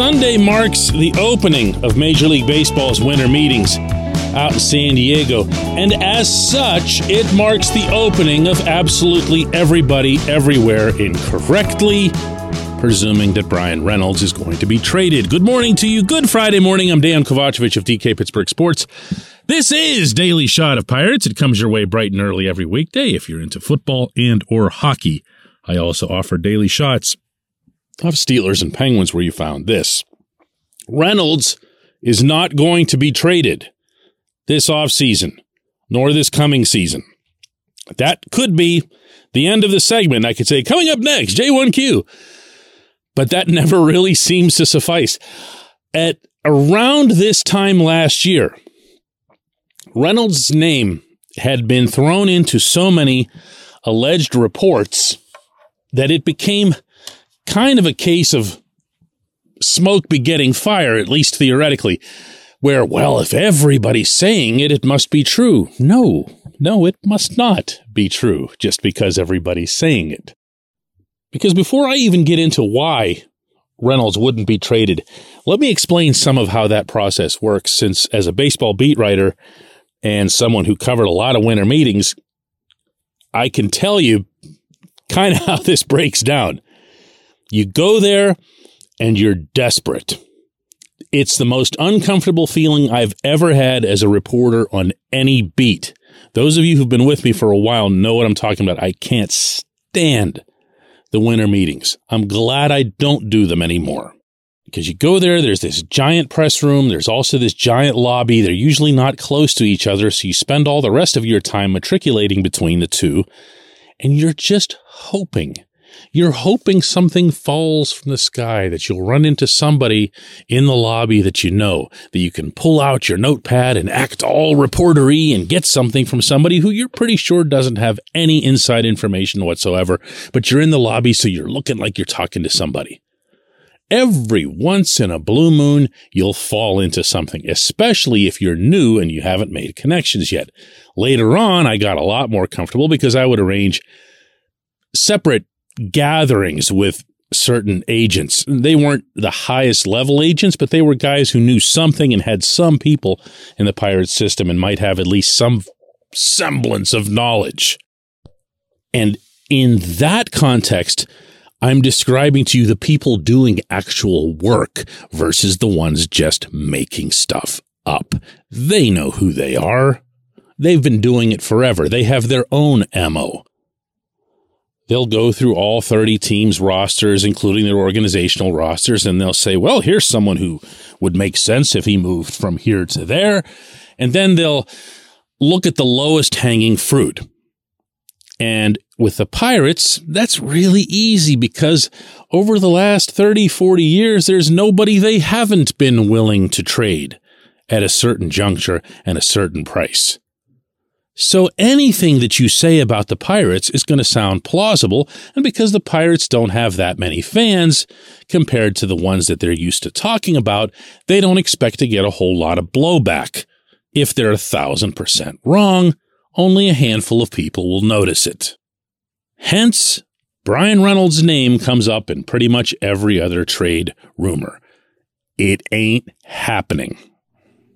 Sunday marks the opening of Major League Baseball's winter meetings out in San Diego. And as such, it marks the opening of absolutely everybody everywhere incorrectly, presuming that Bryan Reynolds is going to be traded. Good morning to you. Good Friday morning. I'm Dan Kovacevic of DK Pittsburgh Sports. This is Daily Shot of Pirates. It comes your way bright and early every weekday if you're into football and or hockey. I also offer daily shots of Steelers and Penguins where you found this. Reynolds is not going to be traded this offseason, nor this coming season. That could be the end of the segment. I could say, coming up next, J1Q. But that never really seems to suffice. At around this time last year, Reynolds' name had been thrown into so many alleged reports that it became kind of a case of smoke begetting fire, at least theoretically, where, well, if everybody's saying it, it must be true. No, no, it must not be true just because everybody's saying it. Because before I even get into why Reynolds wouldn't be traded, let me explain some of how that process works, since as a baseball beat writer and someone who covered a lot of winter meetings, I can tell you kind of how this breaks down. You go there and you're desperate. It's the most uncomfortable feeling I've ever had as a reporter on any beat. Those of you who've been with me for a while know what I'm talking about. I can't stand the winter meetings. I'm glad I don't do them anymore. Because you go there, there's this giant press room, there's also this giant lobby. They're usually not close to each other, so you spend all the rest of your time matriculating between the two, and you're just hoping you're hoping something falls from the sky, that you'll run into somebody in the lobby that you know, that you can pull out your notepad and act all reportery and get something from somebody who you're pretty sure doesn't have any inside information whatsoever, but you're in the lobby, so you're looking like you're talking to somebody. Every once in a blue moon, you'll fall into something, especially if you're new and you haven't made connections yet. Later on, I got a lot more comfortable because I would arrange separate gatherings with certain agents. They weren't the highest level agents, but they were guys who knew something and had some people in the pirate system and might have at least some semblance of knowledge. And in that context, I'm describing to you the people doing actual work versus the ones just making stuff up. They know who they are. They've been doing it forever. They have their own MO they'll go through all 30 teams rosters, including their organizational rosters, and they'll say, well, here's someone who would make sense if he moved from here to there. And then they'll look at the lowest hanging fruit. And with the Pirates, that's really easy because over the last 30, 40 years, there's nobody they haven't been willing to trade at a certain juncture and a certain price. So anything that you say about the Pirates is going to sound plausible, and because the Pirates don't have that many fans compared to the ones that they're used to talking about, they don't expect to get a whole lot of blowback. If they're a thousand percent wrong, only a handful of people will notice it. Hence, Bryan Reynolds' name comes up in pretty much every other trade rumor. It ain't happening.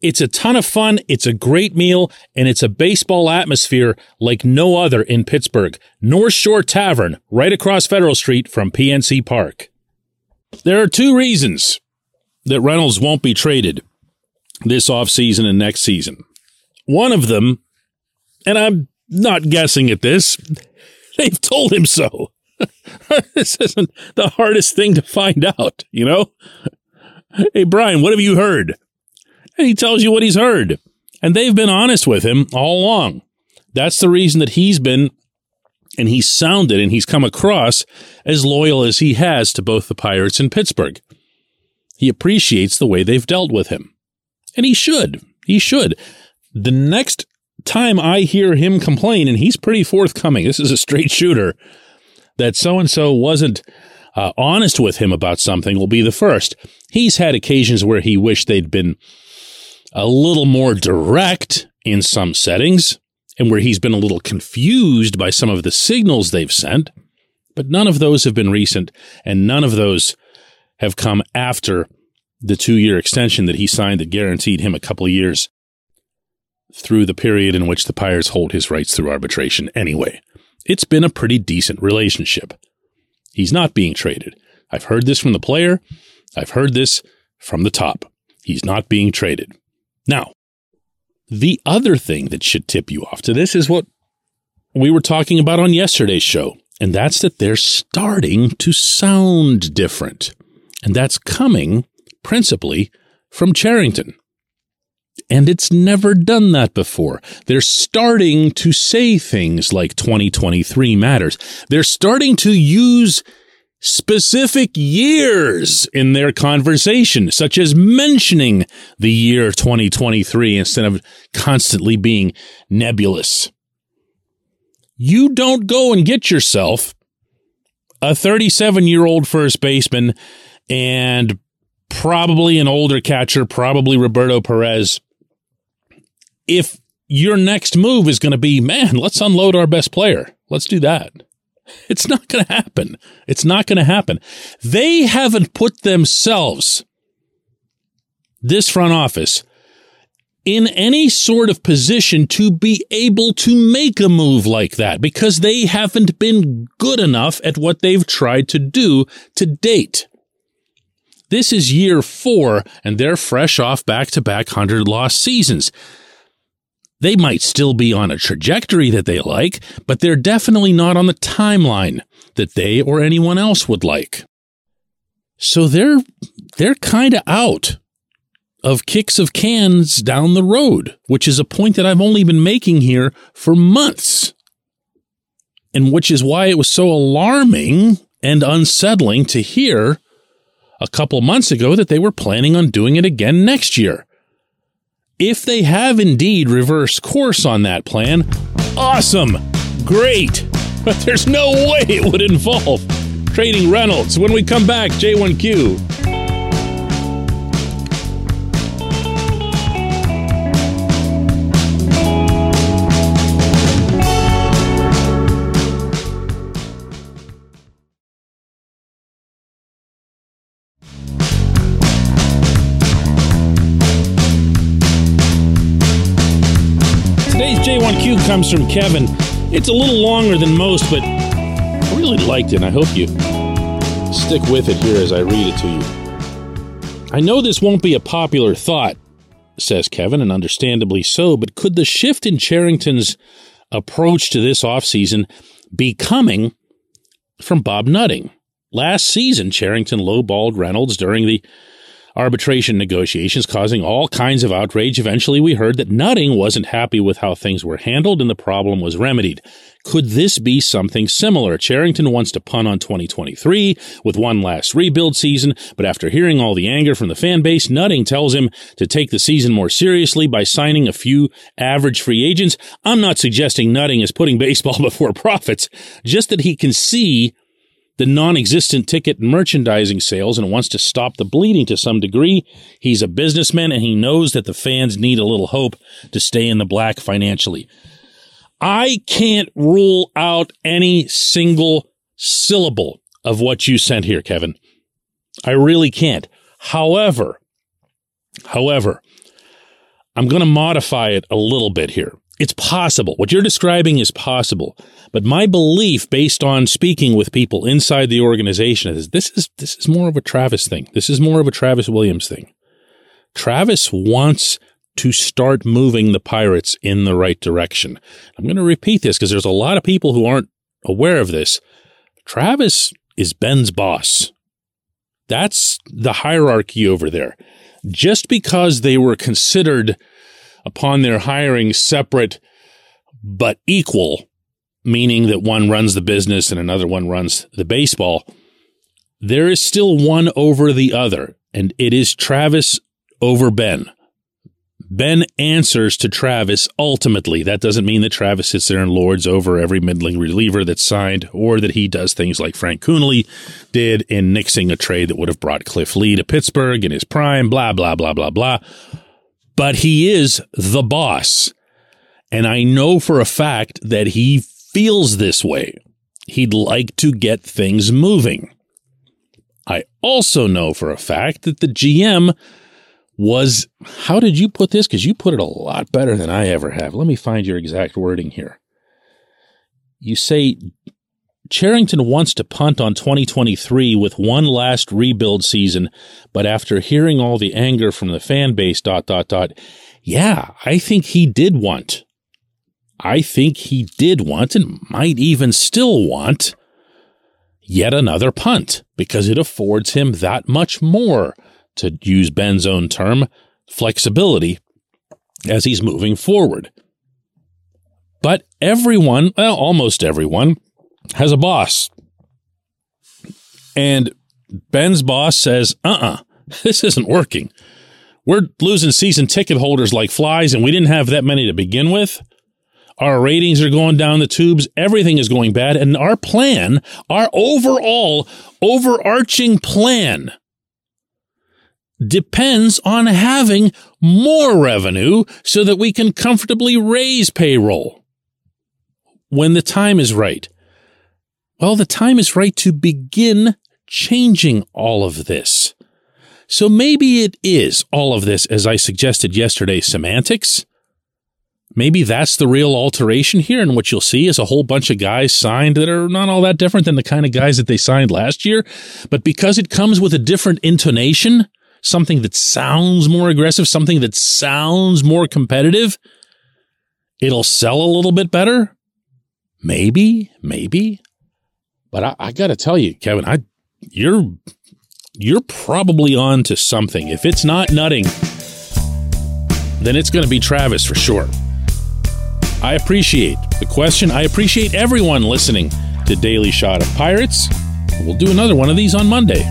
It's a ton of fun. It's a great meal and it's a baseball atmosphere like no other in Pittsburgh. North Shore Tavern, right across Federal Street from PNC Park. There are two reasons that Reynolds won't be traded this offseason and next season. One of them, and I'm not guessing at this, they've told him so. this isn't the hardest thing to find out, you know? Hey, Bryan, what have you heard? And he tells you what he's heard. And they've been honest with him all along. That's the reason that he's been and he's sounded and he's come across as loyal as he has to both the Pirates and Pittsburgh. He appreciates the way they've dealt with him. And he should. He should. The next time I hear him complain, and he's pretty forthcoming, this is a straight shooter, that so and so wasn't uh, honest with him about something will be the first. He's had occasions where he wished they'd been a little more direct in some settings and where he's been a little confused by some of the signals they've sent, but none of those have been recent and none of those have come after the two year extension that he signed that guaranteed him a couple years through the period in which the Pirates hold his rights through arbitration anyway. It's been a pretty decent relationship. He's not being traded. I've heard this from the player. I've heard this from the top. He's not being traded. Now, the other thing that should tip you off to this is what we were talking about on yesterday's show, and that's that they're starting to sound different. And that's coming principally from Cherington. And it's never done that before. They're starting to say things like 2023 matters. They're starting to use specific years in their conversation, such as mentioning the year 2023 instead of constantly being nebulous. You don't go and get yourself a 37 year old first baseman and probably an older catcher, probably Roberto Perez. If your next move is going to be, man, let's unload our best player. Let's do that. It's not going to happen. It's not going to happen. They haven't put themselves, this front office, in any sort of position to be able to make a move like that because they haven't been good enough at what they've tried to do to date. This is year four, and they're fresh off back to back 100 loss seasons. They might still be on a trajectory that they like, but they're definitely not on the timeline that they or anyone else would like. So they're they're kind of out of kicks of cans down the road, which is a point that I've only been making here for months. And which is why it was so alarming and unsettling to hear a couple months ago that they were planning on doing it again next year. If they have indeed reversed course on that plan, awesome, great. But there's no way it would involve trading Reynolds. When we come back, J1Q. J1Q comes from Kevin. It's a little longer than most, but I really liked it, and I hope you stick with it here as I read it to you. I know this won't be a popular thought, says Kevin, and understandably so, but could the shift in Cherington's approach to this offseason be coming from Bob Nutting? Last season, Cherington lowballed Reynolds during the arbitration negotiations causing all kinds of outrage. Eventually, we heard that Nutting wasn't happy with how things were handled and the problem was remedied. Could this be something similar? Cherington wants to punt on 2023 with one last rebuild season, but after hearing all the anger from the fan base, Nutting tells him to take the season more seriously by signing a few average free agents. I'm not suggesting Nutting is putting baseball before profits, just that he can see the non-existent ticket and merchandising sales and wants to stop the bleeding to some degree. He's a businessman and he knows that the fans need a little hope to stay in the black financially. I can't rule out any single syllable of what you sent here, Kevin. I really can't. However, however, I'm going to modify it a little bit here. It's possible. What you're describing is possible. But my belief based on speaking with people inside the organization is this is this is more of a Travis thing. This is more of a Travis Williams thing. Travis wants to start moving the Pirates in the right direction. I'm going to repeat this because there's a lot of people who aren't aware of this. Travis is Ben's boss. That's the hierarchy over there. Just because they were considered upon their hiring separate but equal, meaning that one runs the business and another one runs the baseball, there is still one over the other, and it is Travis over Ben. Ben answers to Travis ultimately. That doesn't mean that Travis sits there and lords over every middling reliever that's signed or that he does things like Frank Coonelly did in nixing a trade that would have brought Cliff Lee to Pittsburgh in his prime, blah, blah, blah, blah, blah but he is the boss. And I know for a fact that he feels this way. He'd like to get things moving. I also know for a fact that the GM was, how did you put this? Because you put it a lot better than I ever have. Let me find your exact wording here. You say Cherington wants to punt on 2023 with one last rebuild season, but after hearing all the anger from the fan base, dot, dot, dot, yeah, I think he did want. I think he did want and might even still want yet another punt because it affords him that much more, to use Ben's own term, flexibility as he's moving forward. But everyone, well, almost everyone, has a boss. And Ben's boss says, uh uh-uh, uh this isn't working. We're losing season ticket holders like flies, and we didn't have that many to begin with. Our ratings are going down the tubes. Everything is going bad. And our plan, our overall overarching plan, depends on having more revenue so that we can comfortably raise payroll when the time is right. Well, the time is right to begin changing all of this. So maybe it is all of this, as I suggested yesterday, semantics. Maybe that's the real alteration here. And what you'll see is a whole bunch of guys signed that are not all that different than the kind of guys that they signed last year. But because it comes with a different intonation, something that sounds more aggressive, something that sounds more competitive, it'll sell a little bit better. Maybe, maybe. But I, I got to tell you, Kevin, I you're you're probably on to something. If it's not Nutting, then it's going to be Travis for sure. I appreciate the question. I appreciate everyone listening to Daily Shot of Pirates. We'll do another one of these on Monday.